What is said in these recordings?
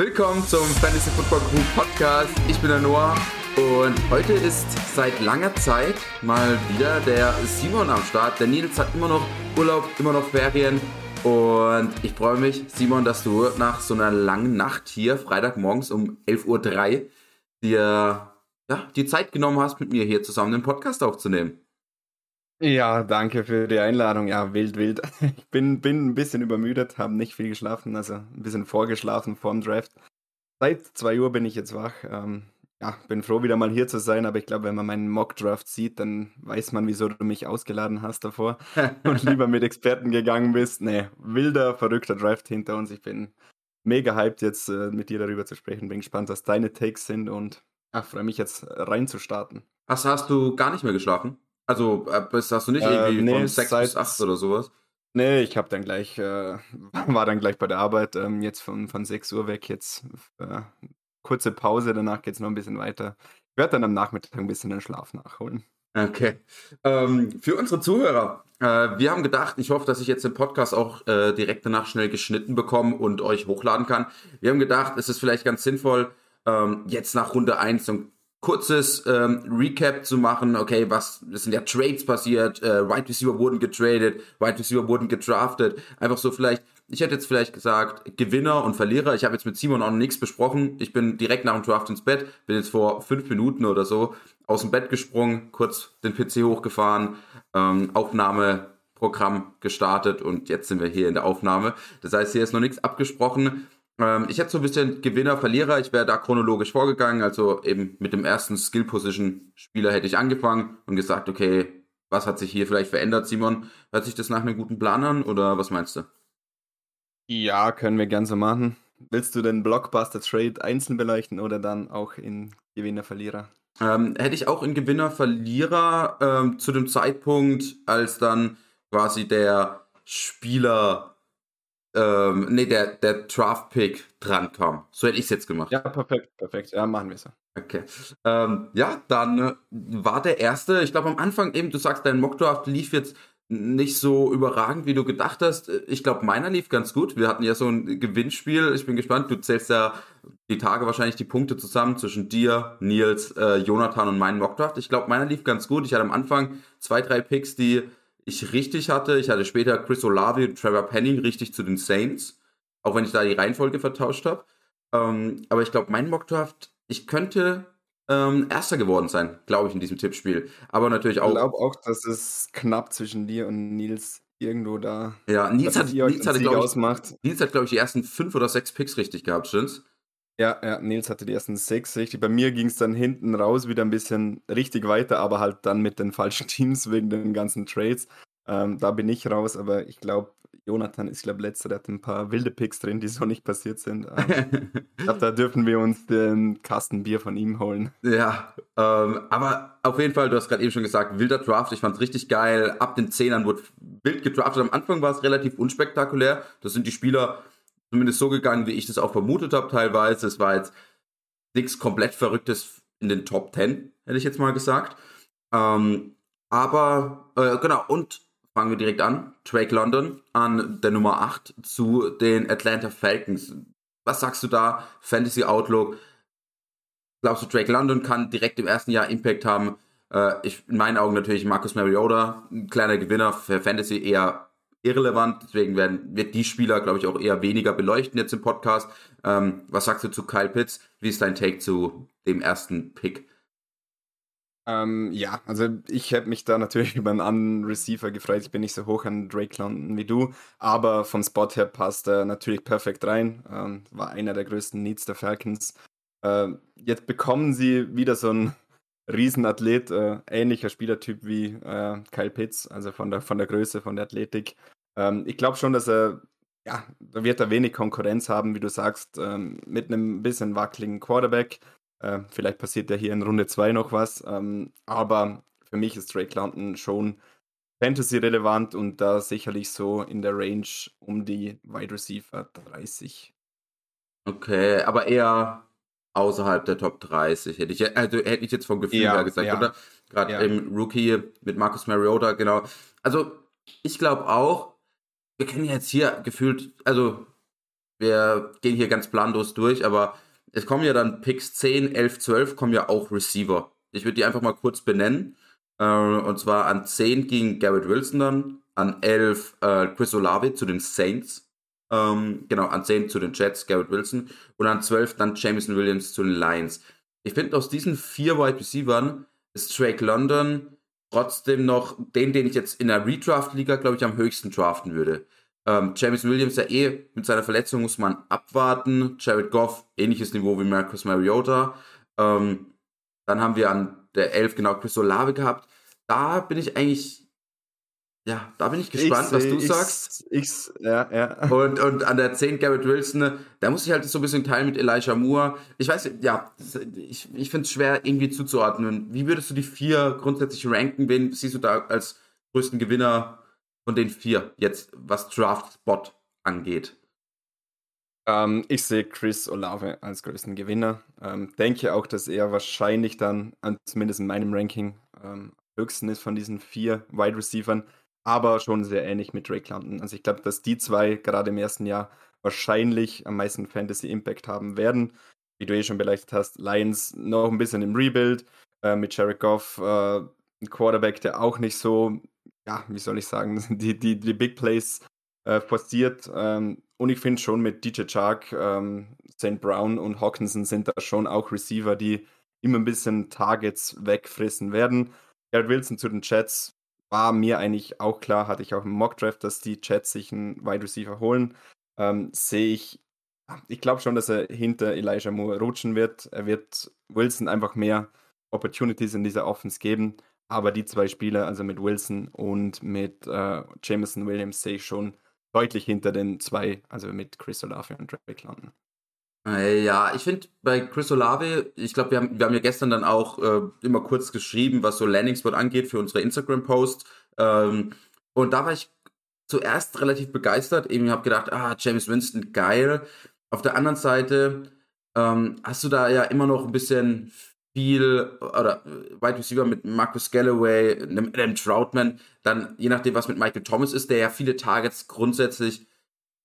Willkommen zum Fantasy Football Group Podcast. Ich bin der Noah und heute ist seit langer Zeit mal wieder der Simon am Start. Der Nils hat immer noch Urlaub, immer noch Ferien und ich freue mich, Simon, dass du nach so einer langen Nacht hier, Freitagmorgens um 11.03 Uhr, dir ja, die Zeit genommen hast, mit mir hier zusammen den Podcast aufzunehmen. Ja, danke für die Einladung. Ja, wild, wild. Ich bin, bin ein bisschen übermüdet, habe nicht viel geschlafen, also ein bisschen vorgeschlafen vorm Draft. Seit 2 Uhr bin ich jetzt wach. Ähm, ja, bin froh, wieder mal hier zu sein, aber ich glaube, wenn man meinen Mock-Draft sieht, dann weiß man, wieso du mich ausgeladen hast davor und lieber mit Experten gegangen bist. Nee, wilder, verrückter Draft hinter uns. Ich bin mega hyped, jetzt äh, mit dir darüber zu sprechen. Bin gespannt, was deine Takes sind und freue mich jetzt reinzustarten. Hast, hast du gar nicht mehr geschlafen? Also äh, hast du nicht äh, irgendwie nee, von 6 bis 8 oder sowas? Nee, ich habe dann gleich, äh, war dann gleich bei der Arbeit, ähm, jetzt von, von 6 Uhr weg, jetzt äh, kurze Pause, danach geht es noch ein bisschen weiter. Ich werde dann am Nachmittag ein bisschen den Schlaf nachholen. Okay. Ähm, für unsere Zuhörer, äh, wir haben gedacht, ich hoffe, dass ich jetzt den Podcast auch äh, direkt danach schnell geschnitten bekomme und euch hochladen kann. Wir haben gedacht, es ist vielleicht ganz sinnvoll, ähm, jetzt nach Runde 1 so ein kurzes ähm, Recap zu machen, okay, was, es sind ja Trades passiert, äh, Wide Receiver wurden getradet, Wide Receiver wurden gedraftet, einfach so vielleicht, ich hätte jetzt vielleicht gesagt, Gewinner und Verlierer, ich habe jetzt mit Simon auch noch nichts besprochen, ich bin direkt nach dem Draft ins Bett, bin jetzt vor fünf Minuten oder so aus dem Bett gesprungen, kurz den PC hochgefahren, ähm, Aufnahmeprogramm gestartet und jetzt sind wir hier in der Aufnahme, das heißt, hier ist noch nichts abgesprochen, ähm, ich hätte so ein bisschen Gewinner, Verlierer. Ich wäre da chronologisch vorgegangen. Also eben mit dem ersten Skill-Position-Spieler hätte ich angefangen und gesagt, okay, was hat sich hier vielleicht verändert, Simon? Hört sich das nach einem guten Plan an oder was meinst du? Ja, können wir gern so machen. Willst du den Blockbuster Trade einzeln beleuchten oder dann auch in Gewinner, Verlierer? Ähm, hätte ich auch in Gewinner, Verlierer ähm, zu dem Zeitpunkt, als dann quasi der Spieler ähm, nee, der, der Draft-Pick dran kam. So hätte ich es jetzt gemacht. Ja, perfekt, perfekt. Ja, machen wir es. Okay. Ähm, ja, dann äh, war der erste, ich glaube am Anfang eben, du sagst, dein Mockdraft lief jetzt nicht so überragend, wie du gedacht hast. Ich glaube, meiner lief ganz gut. Wir hatten ja so ein Gewinnspiel. Ich bin gespannt. Du zählst ja die Tage wahrscheinlich die Punkte zusammen zwischen dir, Nils, äh, Jonathan und meinem Mockdraft. Ich glaube, meiner lief ganz gut. Ich hatte am Anfang zwei, drei Picks, die ich richtig hatte. Ich hatte später Chris Olavi und Trevor Penning richtig zu den Saints, auch wenn ich da die Reihenfolge vertauscht habe. Ähm, aber ich glaube, mein Mockdraft, ich könnte ähm, Erster geworden sein, glaube ich, in diesem Tippspiel. Aber natürlich auch. Ich glaube auch, dass es knapp zwischen dir und Nils irgendwo da. Ja, Nils hat, Nils hatte, glaube ich, Nils hat, glaube ich, die ersten fünf oder sechs Picks richtig gehabt, stimmt's? Ja, ja, Nils hatte die ersten sechs richtig. Bei mir ging es dann hinten raus wieder ein bisschen richtig weiter, aber halt dann mit den falschen Teams wegen den ganzen Trades. Ähm, da bin ich raus, aber ich glaube, Jonathan ist, glaube letzter, der hat ein paar wilde Picks drin, die so nicht passiert sind. Ähm, ich glaube, da dürfen wir uns den Kasten Bier von ihm holen. Ja, ähm, aber auf jeden Fall, du hast gerade eben schon gesagt, wilder Draft, ich fand es richtig geil. Ab den Zehnern wurde wild gedraftet. Am Anfang war es relativ unspektakulär. Das sind die Spieler zumindest so gegangen, wie ich das auch vermutet habe teilweise. Es war jetzt nichts komplett Verrücktes in den Top 10, hätte ich jetzt mal gesagt. Ähm, aber, äh, genau, und fangen wir direkt an. Drake London an der Nummer 8 zu den Atlanta Falcons. Was sagst du da? Fantasy Outlook. Glaubst du, Drake London kann direkt im ersten Jahr Impact haben? Äh, ich, in meinen Augen natürlich Marcus Mariota, ein kleiner Gewinner für Fantasy eher irrelevant, deswegen werden, wird die Spieler, glaube ich, auch eher weniger beleuchten jetzt im Podcast. Ähm, was sagst du zu Kyle Pitts? Wie ist dein Take zu dem ersten Pick? Ähm, ja, also ich hätte mich da natürlich über einen anderen Receiver gefreut. Ich bin nicht so hoch an Drake London wie du, aber vom Spot her passt er natürlich perfekt rein. Ähm, war einer der größten Needs der Falcons. Äh, jetzt bekommen sie wieder so einen Riesenathlet, äh, ähnlicher Spielertyp wie äh, Kyle Pitts, also von der, von der Größe, von der Athletik. Ähm, ich glaube schon, dass er, ja, da wird er wenig Konkurrenz haben, wie du sagst, ähm, mit einem bisschen wackeligen Quarterback. Äh, vielleicht passiert ja hier in Runde 2 noch was, ähm, aber für mich ist Drake London schon Fantasy-relevant und da sicherlich so in der Range um die Wide Receiver 30. Okay, aber eher außerhalb der Top 30, hätte ich, also hätte ich jetzt vom Gefühl ja, her gesagt, ja. oder? Gerade ja. im Rookie mit Marcus Mariota, genau. Also, ich glaube auch, wir kennen jetzt hier gefühlt, also wir gehen hier ganz planlos durch, aber es kommen ja dann Picks 10, 11, 12, kommen ja auch Receiver. Ich würde die einfach mal kurz benennen. Äh, und zwar an 10 ging Garrett Wilson dann, an 11 äh, Chris Olave zu den Saints. Ähm, genau, an 10 zu den Jets, Garrett Wilson. Und an 12 dann Jameson Williams zu den Lions. Ich finde, aus diesen vier Wide Receivers ist Drake London trotzdem noch den, den ich jetzt in der Redraft-Liga, glaube ich, am höchsten draften würde. Ähm, James Williams ja eh mit seiner Verletzung muss man abwarten. Jared Goff, ähnliches Niveau wie Marcus Mariota. Ähm, dann haben wir an der 11 genau Chris Olave gehabt. Da bin ich eigentlich, ja, da bin ich gespannt, ich, was du ich, sagst. Ich, ja, ja. Und, und an der 10 Garrett Wilson, da muss ich halt so ein bisschen teilen mit Elijah Moore. Ich weiß, ja, ich, ich finde es schwer irgendwie zuzuordnen. Wie würdest du die vier grundsätzlich ranken? Wen siehst du da als größten Gewinner von den vier jetzt, was Draft-Spot angeht? Ähm, ich sehe Chris Olave als größten Gewinner. Ähm, denke auch, dass er wahrscheinlich dann, zumindest in meinem Ranking, ähm, höchsten ist von diesen vier Wide Receivern, aber schon sehr ähnlich mit Drake London. Also ich glaube, dass die zwei gerade im ersten Jahr wahrscheinlich am meisten Fantasy-Impact haben werden. Wie du eh schon beleuchtet hast, Lions noch ein bisschen im Rebuild, äh, mit Jared Goff, äh, ein Quarterback, der auch nicht so ja, wie soll ich sagen, die, die, die Big Plays äh, forciert. Ähm, und ich finde schon mit DJ Chark, ähm, St. Brown und Hawkinson sind da schon auch Receiver, die immer ein bisschen Targets wegfressen werden. Garrett Wilson zu den Jets war mir eigentlich auch klar, hatte ich auch im Mockdraft, dass die Jets sich einen Wide Receiver holen. Ähm, Sehe ich, ich glaube schon, dass er hinter Elijah Moore rutschen wird. Er wird Wilson einfach mehr Opportunities in dieser Offense geben. Aber die zwei Spieler, also mit Wilson und mit äh, Jameson Williams, sehe ich schon deutlich hinter den zwei, also mit Chris Olave und Drake landen. Äh, ja, ich finde bei Chris Olave, ich glaube, wir haben, wir haben ja gestern dann auch äh, immer kurz geschrieben, was so Landingspot angeht für unsere Instagram-Post. Ähm, und da war ich zuerst relativ begeistert. Eben habe gedacht, ah, James Winston, geil. Auf der anderen Seite ähm, hast du da ja immer noch ein bisschen viel oder äh, Wide Receiver mit Marcus Galloway, einem Adam Troutman, dann je nachdem, was mit Michael Thomas ist, der ja viele Targets grundsätzlich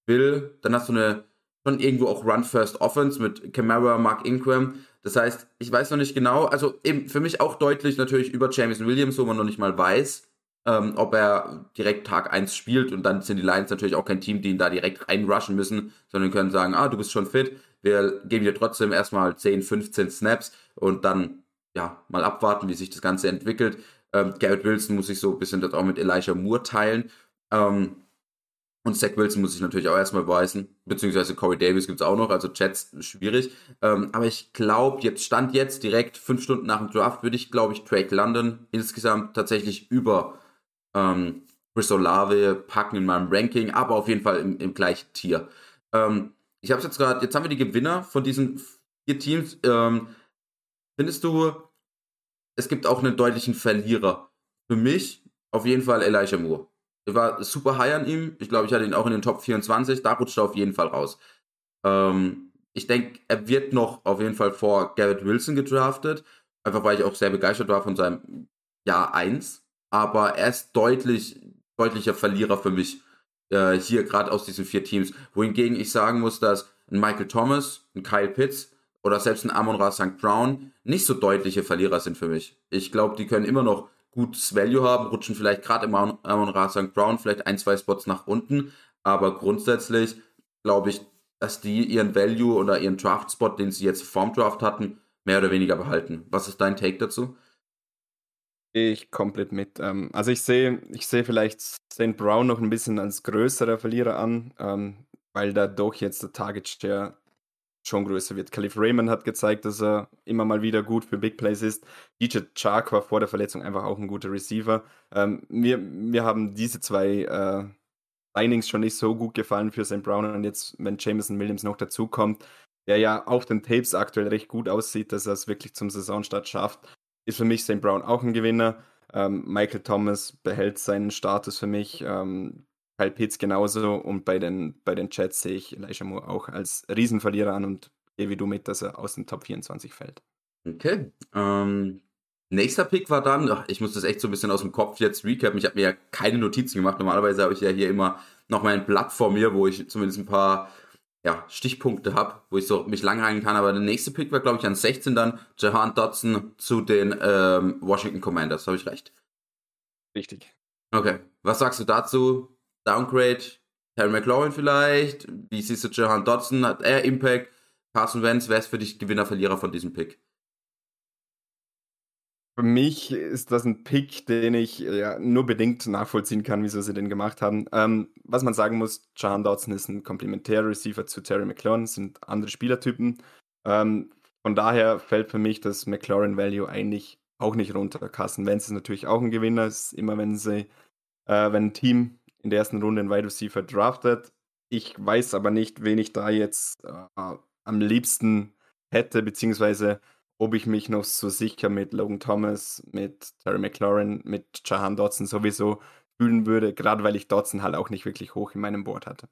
will, dann hast du eine schon irgendwo auch Run First Offense mit Camara, Mark Ingram. Das heißt, ich weiß noch nicht genau, also eben für mich auch deutlich natürlich über Jameson Williams, wo man noch nicht mal weiß, ähm, ob er direkt Tag 1 spielt und dann sind die Lions natürlich auch kein Team, die ihn da direkt reinrushen müssen, sondern können sagen, ah, du bist schon fit, wir geben dir trotzdem erstmal 10, 15 Snaps und dann ja mal abwarten, wie sich das Ganze entwickelt. Ähm, Garrett Wilson muss sich so ein bisschen das auch mit Elijah Moore teilen. Ähm, und Zach Wilson muss sich natürlich auch erstmal beweisen, beziehungsweise Corey Davis gibt es auch noch, also Chats schwierig. Ähm, aber ich glaube, jetzt stand jetzt direkt fünf Stunden nach dem Draft, würde ich, glaube ich, Drake London insgesamt tatsächlich über ähm, Chris Olave packen in meinem Ranking, aber auf jeden Fall im, im gleichen Tier. Ähm, ich habe es jetzt gerade, jetzt haben wir die Gewinner von diesen vier Teams. Ähm, findest du, es gibt auch einen deutlichen Verlierer? Für mich auf jeden Fall Elijah Moore. War super high an ihm. Ich glaube, ich hatte ihn auch in den Top 24. Da rutscht er auf jeden Fall raus. Ähm, ich denke, er wird noch auf jeden Fall vor Garrett Wilson gedraftet. Einfach weil ich auch sehr begeistert war von seinem Jahr 1. Aber er ist deutlich, deutlicher Verlierer für mich äh, hier gerade aus diesen vier Teams. Wohingegen ich sagen muss, dass ein Michael Thomas, ein Kyle Pitts oder selbst ein Amon Ra St. Brown nicht so deutliche Verlierer sind für mich. Ich glaube, die können immer noch gutes Value haben, rutschen vielleicht gerade im Amon Ra St. Brown vielleicht ein, zwei Spots nach unten, aber grundsätzlich glaube ich, dass die ihren Value oder ihren Draft-Spot, den sie jetzt vorm Draft hatten, mehr oder weniger behalten. Was ist dein Take dazu? Ich komplett mit. Ähm, also ich sehe, ich sehe vielleicht St. Brown noch ein bisschen als größerer Verlierer an, ähm, weil da doch jetzt der Target Share schon größer wird. Caliph Raymond hat gezeigt, dass er immer mal wieder gut für Big Plays ist. DJ Chark war vor der Verletzung einfach auch ein guter Receiver. Ähm, wir, wir haben diese zwei äh, schon nicht so gut gefallen für St. Brown und jetzt, wenn Jameson Williams noch dazukommt, der ja auf den Tapes aktuell recht gut aussieht, dass er es wirklich zum Saisonstart schafft, ist für mich St. Brown auch ein Gewinner. Ähm, Michael Thomas behält seinen Status für mich. Ähm, Kyle Pitts genauso. Und bei den, bei den Chats sehe ich Elijah Moore auch als Riesenverlierer an und gehe wie du mit, dass er aus den Top 24 fällt. Okay. Ähm, nächster Pick war dann, ach, ich muss das echt so ein bisschen aus dem Kopf jetzt recappen. Ich habe mir ja keine Notizen gemacht. Normalerweise habe ich ja hier immer noch mein Blatt vor mir, wo ich zumindest ein paar ja, Stichpunkte habe, wo ich so mich langhangeln kann. Aber der nächste Pick war, glaube ich, an 16 dann Jahan Dodson zu den ähm, Washington Commanders. Habe ich recht? Richtig. Okay. Was sagst du dazu? Downgrade? Terry McLaurin vielleicht? Wie siehst du Jahan Dodson? Hat er Impact? Carson Wentz, wer ist für dich Gewinner, Verlierer von diesem Pick? Für mich ist das ein Pick, den ich ja nur bedingt nachvollziehen kann, wieso sie den gemacht haben. Ähm, was man sagen muss, Jahan Dodson ist ein komplementärer Receiver zu Terry McLaurin, sind andere Spielertypen. Ähm, von daher fällt für mich das McLaurin Value eigentlich auch nicht runter. Carson Wentz ist natürlich auch ein Gewinner, ist immer wenn sie, äh, wenn ein Team in der ersten Runde einen Wide Receiver draftet. Ich weiß aber nicht, wen ich da jetzt äh, am liebsten hätte, beziehungsweise ob ich mich noch so sicher mit Logan Thomas, mit Terry McLaurin, mit Jahan Dodson sowieso fühlen würde, gerade weil ich Dodson halt auch nicht wirklich hoch in meinem Board hatte.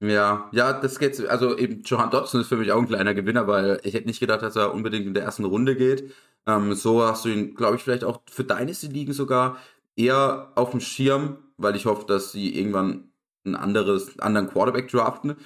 Ja, ja, das geht, also eben Johan Dodson ist für mich auch ein kleiner Gewinner, weil ich hätte nicht gedacht, dass er unbedingt in der ersten Runde geht. Ähm, so hast du ihn, glaube ich, vielleicht auch für deine Ligen sogar eher auf dem Schirm, weil ich hoffe, dass sie irgendwann ein anderes, anderen Quarterback draften.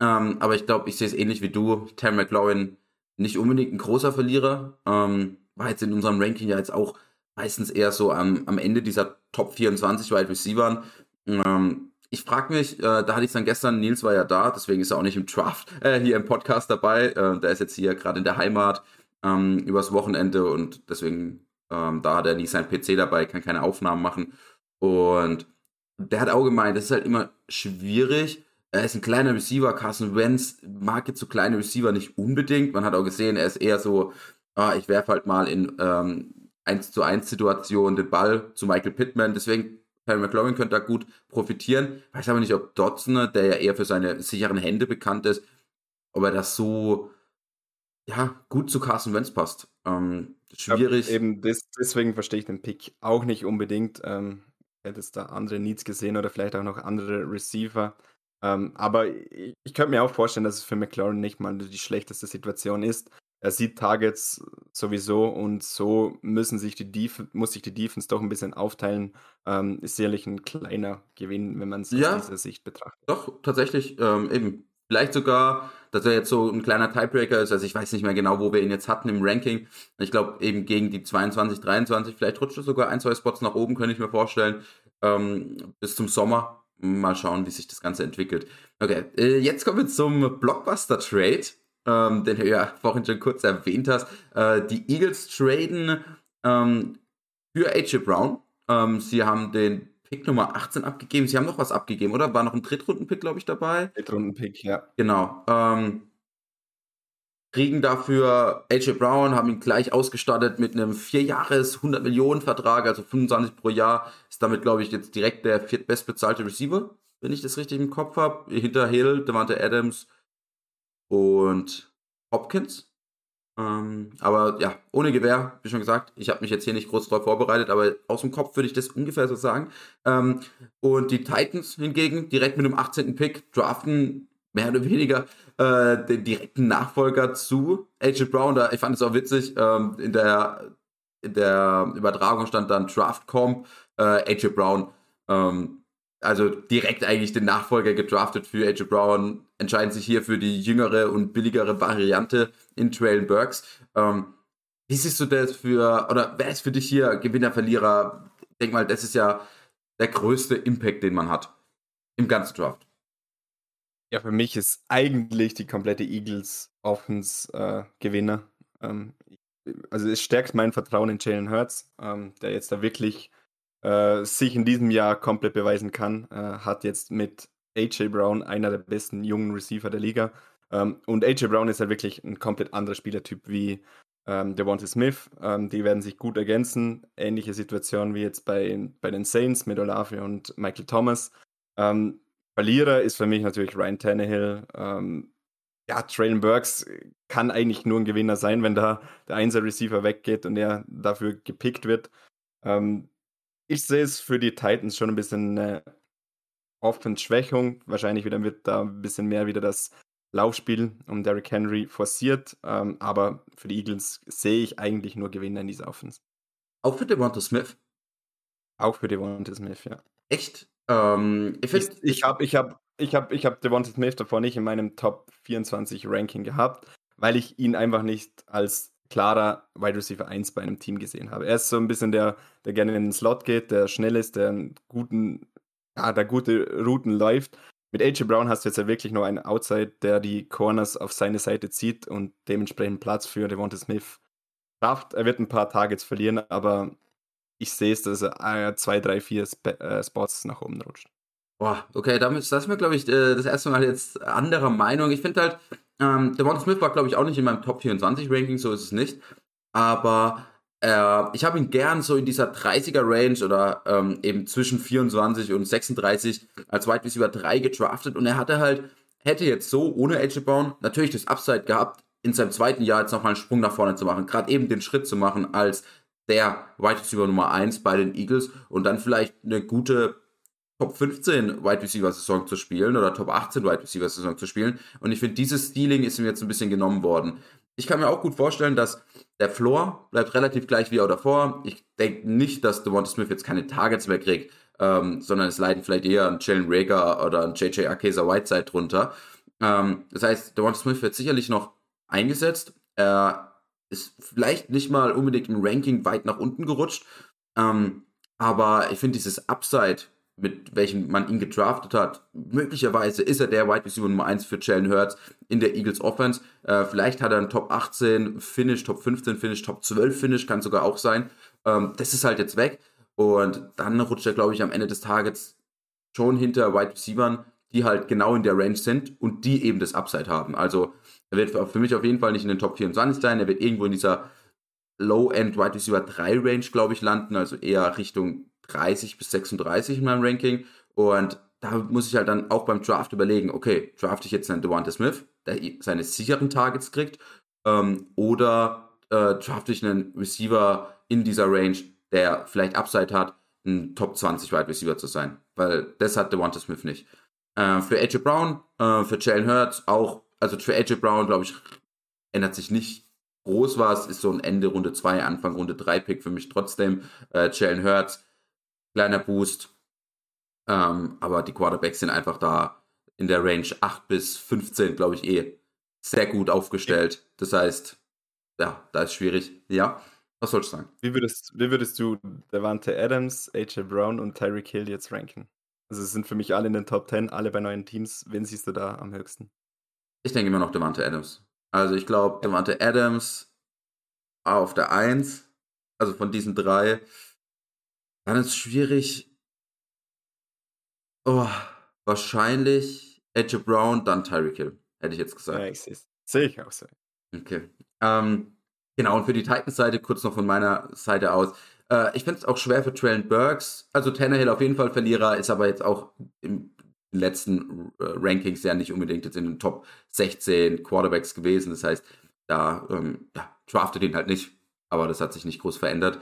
Ähm, aber ich glaube, ich sehe es ähnlich wie du. Terry McLaurin nicht unbedingt ein großer Verlierer. Ähm, war jetzt in unserem Ranking ja jetzt auch meistens eher so am, am Ende dieser Top 24 Wide Receivers. Ähm, ich frage mich, äh, da hatte ich dann gestern, Nils war ja da, deswegen ist er auch nicht im Draft äh, hier im Podcast dabei. Äh, der ist jetzt hier gerade in der Heimat ähm, übers Wochenende und deswegen, ähm, da hat er nicht sein PC dabei, kann keine Aufnahmen machen. Und der hat auch gemeint, das ist halt immer schwierig, er ist ein kleiner Receiver. Carson Wentz mag jetzt so kleine Receiver nicht unbedingt. Man hat auch gesehen, er ist eher so, ah, ich werfe halt mal in ähm, 1 zu 1 Situationen den Ball zu Michael Pittman. Deswegen, Terry McLaurin könnte da gut profitieren. Weiß aber nicht, ob Dodson, der ja eher für seine sicheren Hände bekannt ist, ob er das so ja, gut zu Carson Wentz passt. Ähm, schwierig. Ja, eben des, deswegen verstehe ich den Pick auch nicht unbedingt. Ähm, hättest da andere Needs gesehen oder vielleicht auch noch andere Receiver. Ähm, aber ich, ich könnte mir auch vorstellen, dass es für McLaren nicht mal die schlechteste Situation ist. Er sieht Targets sowieso und so müssen sich die Def muss sich die Defense doch ein bisschen aufteilen. Ähm, ist sicherlich ein kleiner Gewinn, wenn man es ja, aus dieser Sicht betrachtet. Doch, tatsächlich, ähm, eben. Vielleicht sogar, dass er jetzt so ein kleiner Tiebreaker ist. Also ich weiß nicht mehr genau, wo wir ihn jetzt hatten im Ranking. Ich glaube eben gegen die 22, 23. Vielleicht rutscht er sogar ein, zwei Spots nach oben, könnte ich mir vorstellen. Ähm, bis zum Sommer mal schauen, wie sich das Ganze entwickelt. Okay, äh, jetzt kommen wir zum Blockbuster-Trade, ähm, den du ja vorhin schon kurz erwähnt hast. Äh, die Eagles traden ähm, für AJ Brown. Ähm, sie haben den Pick Nummer 18 abgegeben. Sie haben noch was abgegeben, oder? War noch ein Drittrunden-Pick, glaube ich, dabei? Drittrunden-Pick, ja. Genau. Ähm, kriegen dafür AJ Brown, haben ihn gleich ausgestattet mit einem 4-Jahres 100 Millionen Vertrag, also 25 pro Jahr. Ist damit, glaube ich, jetzt direkt der viertbestbezahlte Receiver, wenn ich das richtig im Kopf habe. Hinter Hill, Devante Adams und Hopkins. Ähm, aber ja, ohne Gewehr, wie schon gesagt, ich habe mich jetzt hier nicht groß drauf vorbereitet, aber aus dem Kopf würde ich das ungefähr so sagen. Ähm, und die Titans hingegen direkt mit dem 18. Pick draften mehr oder weniger äh, den direkten Nachfolger zu AJ Brown. Da, ich fand es auch witzig, ähm, in, der, in der Übertragung stand dann Draft Comp äh, AJ Brown. Ähm, also direkt eigentlich den Nachfolger gedraftet für AJ Brown, entscheiden sich hier für die jüngere und billigere Variante in Trail Burks. Ähm, wie siehst du das für, oder wer ist für dich hier Gewinner, Verlierer? Ich denke mal, das ist ja der größte Impact, den man hat im ganzen Draft. Ja, für mich ist eigentlich die komplette Eagles Offense äh, Gewinner. Ähm, also es stärkt mein Vertrauen in Jalen Hurts, ähm, der jetzt da wirklich äh, sich in diesem Jahr komplett beweisen kann. Äh, hat jetzt mit AJ Brown einer der besten jungen Receiver der Liga. Ähm, und AJ Brown ist ja wirklich ein komplett anderer Spielertyp wie ähm, Devonta Smith. Ähm, die werden sich gut ergänzen. Ähnliche Situation wie jetzt bei, bei den Saints mit Olave und Michael Thomas. Ähm, Verlierer ist für mich natürlich Ryan Tannehill. Ähm, ja, Traylon Burks kann eigentlich nur ein Gewinner sein, wenn da der Einser-Receiver weggeht und er dafür gepickt wird. Ähm, ich sehe es für die Titans schon ein bisschen eine Offense-Schwächung. Wahrscheinlich wieder wird da ein bisschen mehr wieder das Laufspiel um Derrick Henry forciert. Ähm, aber für die Eagles sehe ich eigentlich nur Gewinner in dieser Offense. Auch für Devonta Smith? Auch für Devonta Smith, ja. Echt? Ähm, ich ich, ich habe ich hab ich habe ich hab Devonta Smith davor nicht in meinem Top 24 Ranking gehabt, weil ich ihn einfach nicht als klarer Wide Receiver 1 bei einem Team gesehen habe. Er ist so ein bisschen der, der gerne in den Slot geht, der schnell ist, der einen guten, ja, der gute Routen läuft. Mit AJ Brown hast du jetzt ja wirklich nur einen Outside, der die Corners auf seine Seite zieht und dementsprechend Platz für Devonta Smith schafft. Er wird ein paar Targets verlieren, aber ich sehe es, dass er zwei, drei, vier äh, Spots nach oben rutscht. Boah, okay, damit, das ist mir, glaube ich, äh, das erste Mal jetzt anderer Meinung. Ich finde halt, ähm, Devonta Smith war, glaube ich, auch nicht in meinem Top 24 Ranking, so ist es nicht. Aber äh, ich habe ihn gern so in dieser 30er Range oder ähm, eben zwischen 24 und 36 als Wide Receiver 3 gedraftet und er hatte halt, hätte jetzt so ohne Edge Brown natürlich das Upside gehabt, in seinem zweiten Jahr jetzt nochmal einen Sprung nach vorne zu machen, gerade eben den Schritt zu machen als der Wide Receiver Nummer 1 bei den Eagles und dann vielleicht eine gute Top 15 Wide Receiver Saison zu spielen oder Top 18 Wide Receiver Saison zu spielen. Und ich finde, dieses Stealing ist ihm jetzt ein bisschen genommen worden. Ich kann mir auch gut vorstellen, dass der Floor bleibt relativ gleich wie auch davor. Ich denke nicht, dass Devonta Smith jetzt keine Targets mehr kriegt, ähm, sondern es leiden vielleicht eher ein Jalen Rager oder ein JJ Akesa Whiteside drunter. Ähm, das heißt, Devonta Smith wird sicherlich noch eingesetzt. Er ist vielleicht nicht mal unbedingt im Ranking weit nach unten gerutscht. Ähm, aber ich finde dieses Upside mit welchem man ihn gedraftet hat. Möglicherweise ist er der Wide Receiver Nummer 1 für Jalen Hurts in der Eagles Offense. Äh, vielleicht hat er einen Top 18 Finish, Top 15 Finish, Top 12 Finish, kann sogar auch sein. Ähm, das ist halt jetzt weg. Und dann rutscht er, glaube ich, am Ende des Tages schon hinter Wide Receivern, die halt genau in der Range sind und die eben das Upside haben. Also er wird für mich auf jeden Fall nicht in den Top 24 sein. Er wird irgendwo in dieser Low-End Wide Receiver 3 Range, glaube ich, landen. Also eher Richtung 30 bis 36 in meinem Ranking. Und da muss ich halt dann auch beim Draft überlegen, okay, draft ich jetzt einen Devonta Smith, der seine sicheren Targets kriegt, ähm, oder äh, draft ich einen Receiver in dieser Range, der vielleicht Upside hat, ein Top 20 Wide Receiver zu sein. Weil das hat Devonta Smith nicht. Äh, für AJ Brown, äh, für Jalen Hurts auch, also für AJ Brown, glaube ich, ändert sich nicht groß was, ist so ein Ende Runde 2, Anfang Runde 3 Pick für mich trotzdem. Äh, Jalen Hurts kleiner Boost. Ähm, aber die Quarterbacks sind einfach da in der Range 8 bis 15, glaube ich, eh sehr gut aufgestellt. Das heißt, ja, da ist schwierig. Ja, was sollst du sagen? Wie würdest, wie würdest du Devante Adams, AJ Brown und Tyreek Hill jetzt ranken? Also es sind für mich alle in den Top 10, alle bei neuen Teams. Wen siehst du da am höchsten? Ich denke immer noch Devante Adams. Also ich glaube, Devante Adams auf der 1, also von diesen drei, dann ist es schwierig. Oh, wahrscheinlich Edge Brown, dann Tyreek Hill, hätte ich jetzt gesagt. Ja, ich sehe ich auch so. Okay. Ähm, genau, und für die Titans-Seite kurz noch von meiner Seite aus. Äh, ich finde es auch schwer für Traylon Burks. Also Tannehill auf jeden Fall Verlierer, ist aber jetzt auch im letzten äh, Rankings ja nicht unbedingt jetzt in den Top 16 Quarterbacks gewesen. Das heißt, da ähm, ja, draftet ihn halt nicht. Aber das hat sich nicht groß verändert.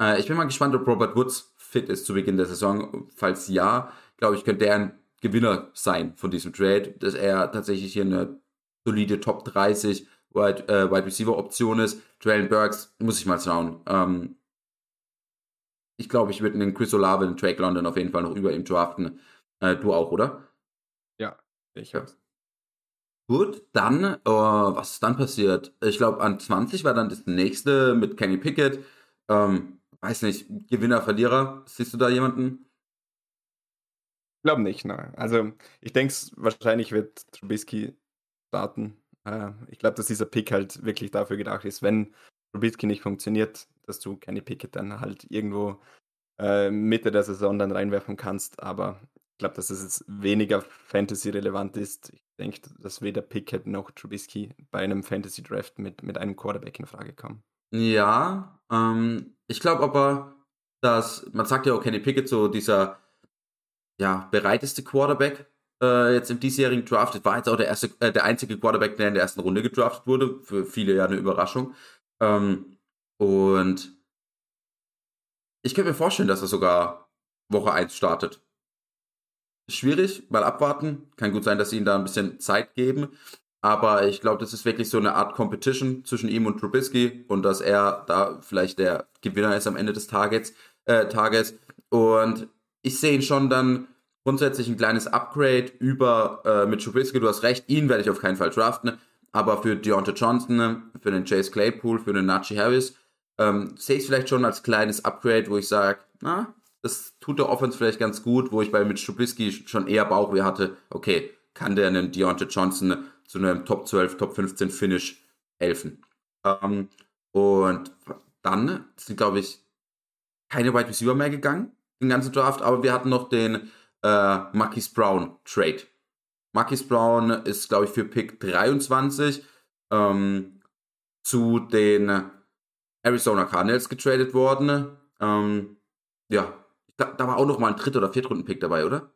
Äh, ich bin mal gespannt, ob Robert Woods fit ist zu Beginn der Saison. Falls ja, glaube ich, könnte er ein Gewinner sein von diesem Trade, dass er tatsächlich hier eine solide Top 30 Wide, äh, Wide Receiver Option ist. Traylon Burks, muss ich mal schauen. Ähm, ich glaube, ich würde den Chris Olave, den Drake London auf jeden Fall noch über ihm draften. Äh, du auch, oder? Ja, ich ja. Gut, dann, äh, was ist dann passiert? Ich glaube, an 20 war dann das nächste mit Kenny Pickett. Ähm, weiß nicht, Gewinner, Verlierer, siehst du da jemanden? Ich glaube nicht, nein. Also ich denke, wahrscheinlich wird Trubisky starten. Äh, ich glaube, dass dieser Pick halt wirklich dafür gedacht ist, wenn Trubisky nicht funktioniert, dass du keine Pickett dann halt irgendwo äh, Mitte der Saison dann reinwerfen kannst. Aber ich glaube, dass es jetzt weniger Fantasy-relevant ist. Ich denke, dass weder Pickett noch Trubisky bei einem Fantasy-Draft mit, mit einem Quarterback in Frage kommen. Ja, ähm, ich glaube aber, dass, man sagt ja auch Kenny Pickett, so dieser ja, bereiteste Quarterback äh, jetzt im diesjährigen Draft. War jetzt auch der, erste, äh, der einzige Quarterback, der in der ersten Runde gedraftet wurde. Für viele ja eine Überraschung. Ähm, und ich könnte mir vorstellen, dass er sogar Woche 1 startet. Schwierig, mal abwarten. Kann gut sein, dass sie ihm da ein bisschen Zeit geben. Aber ich glaube, das ist wirklich so eine Art Competition zwischen ihm und Trubisky und dass er da vielleicht der Gewinner ist am Ende des Tages. Äh, Tages. Und ich sehe ihn schon dann grundsätzlich ein kleines Upgrade über äh, mit Trubisky. Du hast recht, ihn werde ich auf keinen Fall draften. Aber für Deontay Johnson, für den Chase Claypool, für den Najee Harris, ähm, sehe ich es vielleicht schon als kleines Upgrade, wo ich sage, na, das tut der Offense vielleicht ganz gut, wo ich bei Mitch Trubisky schon eher Bauchweh hatte, okay, kann der einen Deontay Johnson zu einem Top 12, Top 15 Finish helfen. Ähm, und dann sind, glaube ich, keine Wide Receiver mehr gegangen, den ganzen Draft, aber wir hatten noch den äh, Marquis Brown Trade. Marquis Brown ist, glaube ich, für Pick 23 ähm, zu den Arizona Cardinals getradet worden. Ähm, ja, da, da, war auch noch mal ein Dritt- oder Viertrunden-Pick dabei, oder?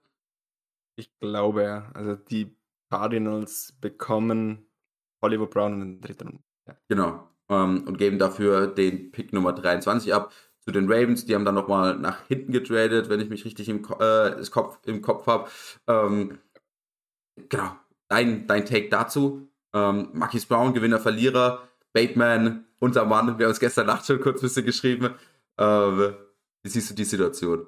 Ich glaube, ja. Also die Cardinals bekommen Oliver Brown in den dritten Runden. Ja. Genau. Ähm, und geben dafür den Pick Nummer 23 ab zu den Ravens. Die haben dann noch mal nach hinten getradet, wenn ich mich richtig im, äh, Kopf, im Kopf habe. Ähm, genau. Dein, dein Take dazu. Ähm, Marquis Brown, Gewinner, Verlierer. Bateman, unser Mann, wir haben uns gestern Nacht schon kurz ein bisschen geschrieben. Äh, wie siehst du die Situation?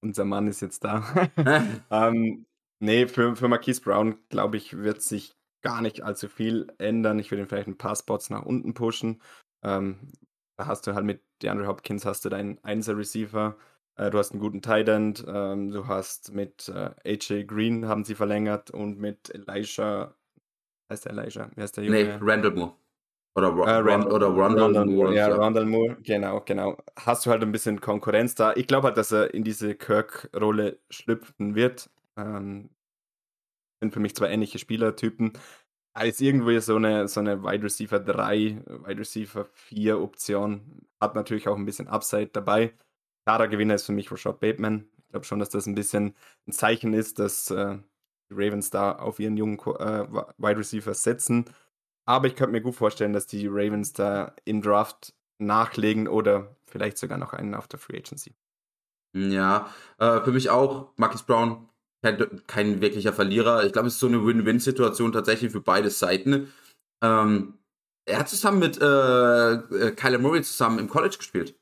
Unser Mann ist jetzt da. ähm, nee, für, für Marquise Brown, glaube ich, wird sich gar nicht allzu viel ändern. Ich würde ihn vielleicht ein paar Spots nach unten pushen. Ähm, da hast du halt mit DeAndre Hopkins hast du deinen Einser-Receiver. Äh, du hast einen guten Tight End. Ähm, du hast mit äh, AJ Green haben sie verlängert und mit Elijah. Heißt der Elijah? Wie heißt der Junge? Nee, Randall Moore. Oder, äh, Rand oder Rondell, Rondell Moore. Ja, Rondell Moore, genau, genau. Hast du halt ein bisschen Konkurrenz da. Ich glaube halt, dass er in diese Kirk-Rolle schlüpfen wird. Ähm, sind für mich zwei ähnliche Spielertypen. Als irgendwie so eine, so eine Wide Receiver 3, Wide Receiver 4 Option. Hat natürlich auch ein bisschen Upside dabei. Klarer Gewinner ist für mich Rashad Bateman. Ich glaube schon, dass das ein bisschen ein Zeichen ist, dass äh, die Ravens da auf ihren jungen äh, Wide Receiver setzen aber ich könnte mir gut vorstellen, dass die Ravens da im Draft nachlegen oder vielleicht sogar noch einen auf der Free Agency. Ja, äh, für mich auch Marcus Brown kein, kein wirklicher Verlierer. Ich glaube, es ist so eine Win-Win-Situation tatsächlich für beide Seiten. Ähm, er hat zusammen mit äh, äh Kyler Murray zusammen im College gespielt.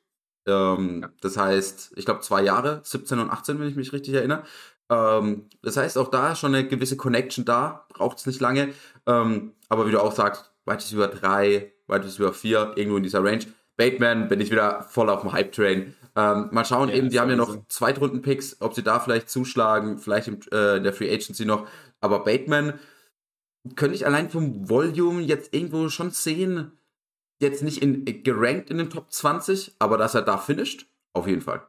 Ähm, ja. Das heißt, ich glaube zwei Jahre, 17 und 18, wenn ich mich richtig erinnere. Ähm, das heißt, auch da schon eine gewisse Connection da, braucht es nicht lange. Ähm, aber wie du auch sagst, Wide Receiver 3, Wide Receiver 4, irgendwo in dieser Range. Bateman bin ich wieder voll auf dem Hype-Train. Ähm, mal schauen, ja, eben, die haben ja noch Zweitrunden-Picks, ob sie da vielleicht zuschlagen, vielleicht im, äh, in der Free Agency noch. Aber Bateman könnte ich allein vom Volume jetzt irgendwo schon sehen, jetzt nicht in, gerankt in den Top 20, aber dass er da finisht, auf jeden Fall.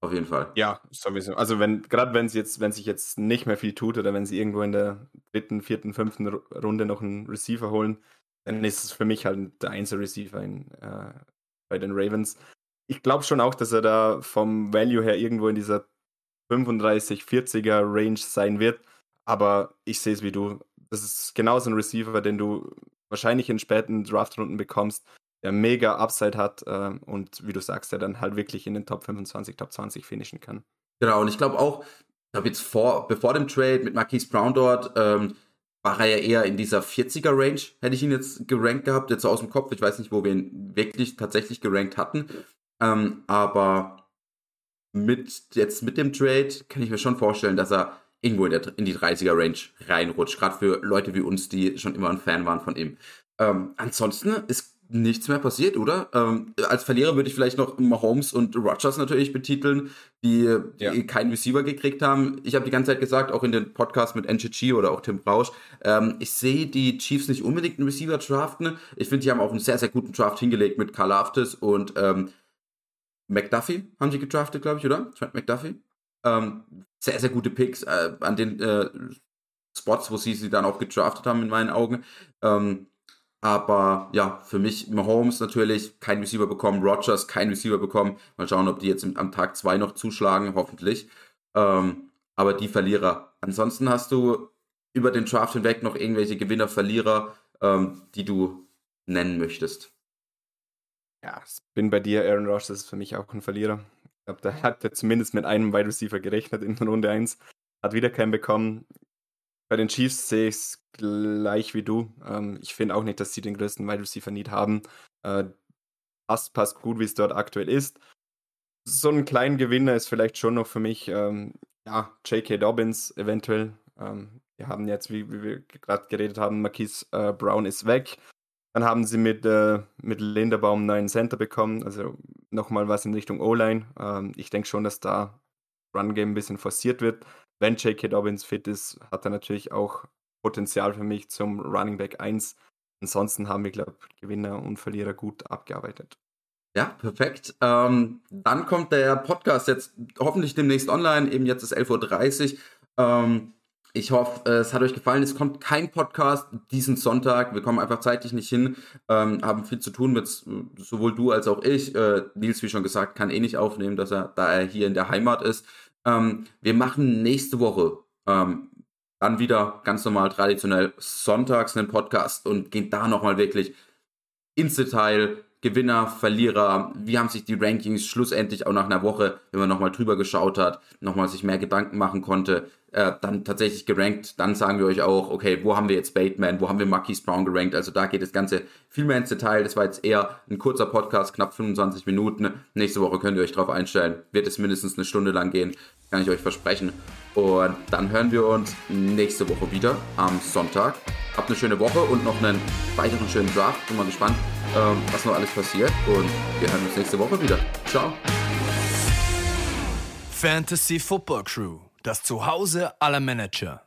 Auf jeden Fall. Ja, sowieso. Also wenn, gerade wenn sie jetzt, wenn sich jetzt nicht mehr viel tut oder wenn sie irgendwo in der dritten, vierten, fünften Runde noch einen Receiver holen, dann ist es für mich halt der Einzel-Receiver äh, bei den Ravens. Ich glaube schon auch, dass er da vom Value her irgendwo in dieser 35, 40er Range sein wird. Aber ich sehe es wie du. Das ist genauso ein Receiver, den du wahrscheinlich in späten Draftrunden bekommst, der mega Upside hat äh, und wie du sagst, der dann halt wirklich in den Top 25, Top 20 finishen kann. Genau, und ich glaube auch, ich glaube jetzt vor, bevor dem Trade mit Marquise Brown dort, ähm, war er ja eher in dieser 40er Range, hätte ich ihn jetzt gerankt gehabt, jetzt so aus dem Kopf. Ich weiß nicht, wo wir ihn wirklich tatsächlich gerankt hatten. Ähm, aber mit, jetzt mit dem Trade kann ich mir schon vorstellen, dass er irgendwo in, der, in die 30er Range reinrutscht. Gerade für Leute wie uns, die schon immer ein Fan waren von ihm. Ähm, ansonsten ist nichts mehr passiert, oder? Ähm, als Verlierer würde ich vielleicht noch Mahomes und Rogers natürlich betiteln, die, ja. keinen Receiver gekriegt haben. Ich habe die ganze Zeit gesagt, auch in den Podcasts mit NGG oder auch Tim Brausch, ähm, ich sehe die Chiefs nicht unbedingt einen Receiver draften. Ich finde, die haben auch einen sehr, sehr guten Draft hingelegt mit Karl Aftis und ähm, McDuffie haben sie gedraftet, glaube ich, oder? Trent McDuffie. Ähm, sehr, sehr gute Picks äh, an den äh, Spots, wo sie sie dann auch gedraftet haben, in meinen Augen. Ähm, aber ja, für mich Mahomes natürlich kein Receiver bekommen, Rogers kein Receiver bekommen. Mal schauen, ob die jetzt am Tag zwei noch zuschlagen, hoffentlich. Ähm, aber die Verlierer. Ansonsten hast du über den Draft hinweg noch irgendwelche Gewinner, Verlierer, ähm, die du nennen möchtest. Ja, ich bin bei dir, Aaron Rodgers ist für mich auch ein Verlierer. Ich glaube, der hat ja zumindest mit einem Wide Receiver gerechnet in Runde 1. Hat wieder keinen bekommen. Bei den Chiefs sehe ich es gleich wie du. Ähm, ich finde auch nicht, dass sie den größten Wide Receiver Need haben. Äh, passt, passt gut, wie es dort aktuell ist. so ein kleiner Gewinner ist vielleicht schon noch für mich, ähm, ja, J.K. Dobbins eventuell. Ähm, wir haben jetzt, wie, wie wir gerade geredet haben, Marquise äh, Brown ist weg. Dann haben sie mit, äh, mit Linderbaum einen neuen Center bekommen, also nochmal was in Richtung O-Line. Ähm, ich denke schon, dass da Run-Game ein bisschen forciert wird. Wenn J.K. Dobbins fit ist, hat er natürlich auch Potenzial für mich zum Running Back 1. Ansonsten haben wir, glaube ich, Gewinner und Verlierer gut abgearbeitet. Ja, perfekt. Ähm, dann kommt der Podcast jetzt hoffentlich demnächst online. Eben jetzt ist 11.30 Uhr. Ähm, ich hoffe, es hat euch gefallen. Es kommt kein Podcast diesen Sonntag. Wir kommen einfach zeitlich nicht hin, ähm, haben viel zu tun mit sowohl du als auch ich. Äh, Nils, wie schon gesagt, kann eh nicht aufnehmen, dass er, da er hier in der Heimat ist. Ähm, wir machen nächste Woche ähm, dann wieder ganz normal traditionell sonntags einen Podcast und gehen da nochmal wirklich ins Detail Gewinner, Verlierer, wie haben sich die Rankings schlussendlich auch nach einer Woche, wenn man nochmal drüber geschaut hat, nochmal sich mehr Gedanken machen konnte, äh, dann tatsächlich gerankt. Dann sagen wir euch auch, okay, wo haben wir jetzt Bateman, wo haben wir Marquise Brown gerankt? Also da geht das Ganze viel mehr ins Detail. Das war jetzt eher ein kurzer Podcast, knapp 25 Minuten. Nächste Woche könnt ihr euch darauf einstellen. Wird es mindestens eine Stunde lang gehen, kann ich euch versprechen. Und dann hören wir uns nächste Woche wieder am Sonntag. Habt eine schöne Woche und noch einen weiteren schönen Draft. Bin mal gespannt, ähm, was noch alles passiert. Und wir hören uns nächste Woche wieder. Ciao. Fantasy Football Crew, das Zuhause aller Manager.